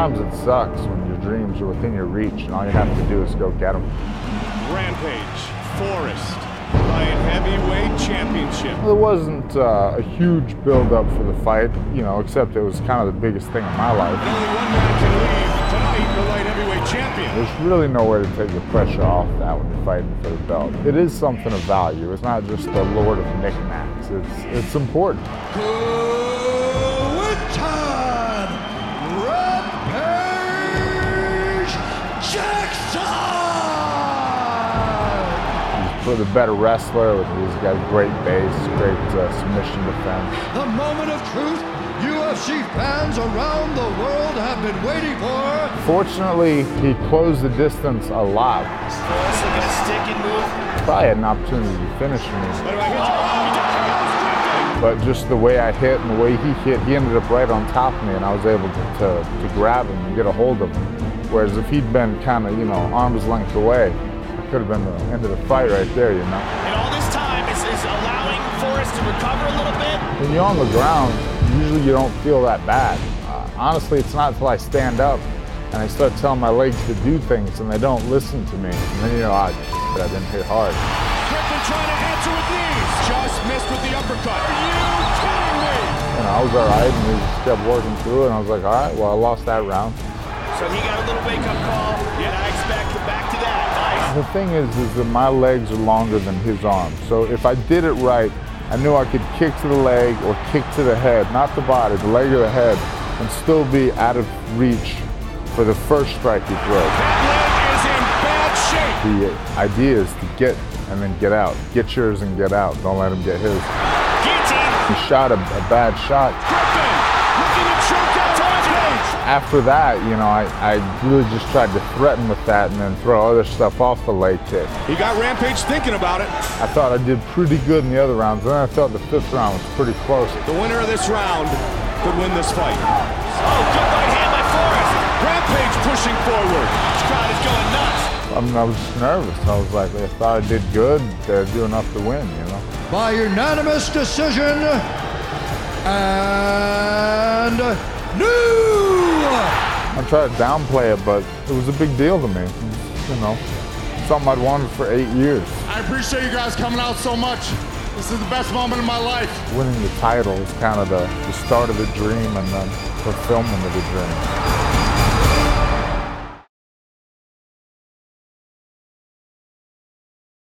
sometimes it sucks when your dreams are within your reach and all you have to do is go get them. Rampage, Forrest, Light Heavyweight Championship. There wasn't uh, a huge build-up for the fight, you know, except it was kind of the biggest thing in my life. Only one man can leave tonight, the Light Heavyweight Champion. There's really no way to take the pressure off that when you're fighting for the belt. It is something of value. It's not just the lord of knickknacks. It's it's important. Jackson! He's for the better wrestler. He's got a great base, great uh, submission defense. The moment of truth UFC fans around the world have been waiting for. Fortunately, he closed the distance a lot. Forrest looking to stick and move. Probably had an opportunity to finish me. What do I get you? But just the way I hit and the way he hit, he ended up right on top of me, and I was able to, to, to grab him and get a hold of him. Whereas if he'd been kind of, you know, arm's length away, it could have been the end of the fight right there, you know. And all this time is, is allowing Forrest to recover a little bit. When you're on the ground, usually you don't feel that bad. Uh, honestly, it's not until I stand up and I start telling my legs to do things and they don't listen to me. And then you know, I, I've been hit hard. Griffin trying to answer with knees. Just missed with the uppercut. Are you kidding me? Know, I was all right and we just kept working through it. And I was like, all right, well, I lost that round. So he got a little wake-up call. Yeah, The thing is, is that my legs are longer than his arms. So if I did it right, I knew I could kick to the leg or kick to the head, not the body, the leg or the head, and still be out of reach for the first strike he throws. That leg is in bad shape. The idea is to get and then get out. Get yours and get out. Don't let him get his. He shot a, a bad shot. After that, you know, I, I really just tried to threaten with that and then throw other stuff off the leg kick. He got Rampage thinking about it. I thought I did pretty good in the other rounds, and then I thought the fifth round was pretty close. The winner of this round could win this fight. Oh, good right hand by Forrest. Rampage pushing forward. This crowd is going nuts. I mean, I was just nervous. I was like, I thought I did good to do enough to win, you know. By unanimous decision, and new! I tried to downplay it, but it was a big deal to me. You know, something I'd wanted for eight years. I appreciate you guys coming out so much. This is the best moment of my life. Winning the title is kind of the, the start of the dream and the fulfillment of the dream.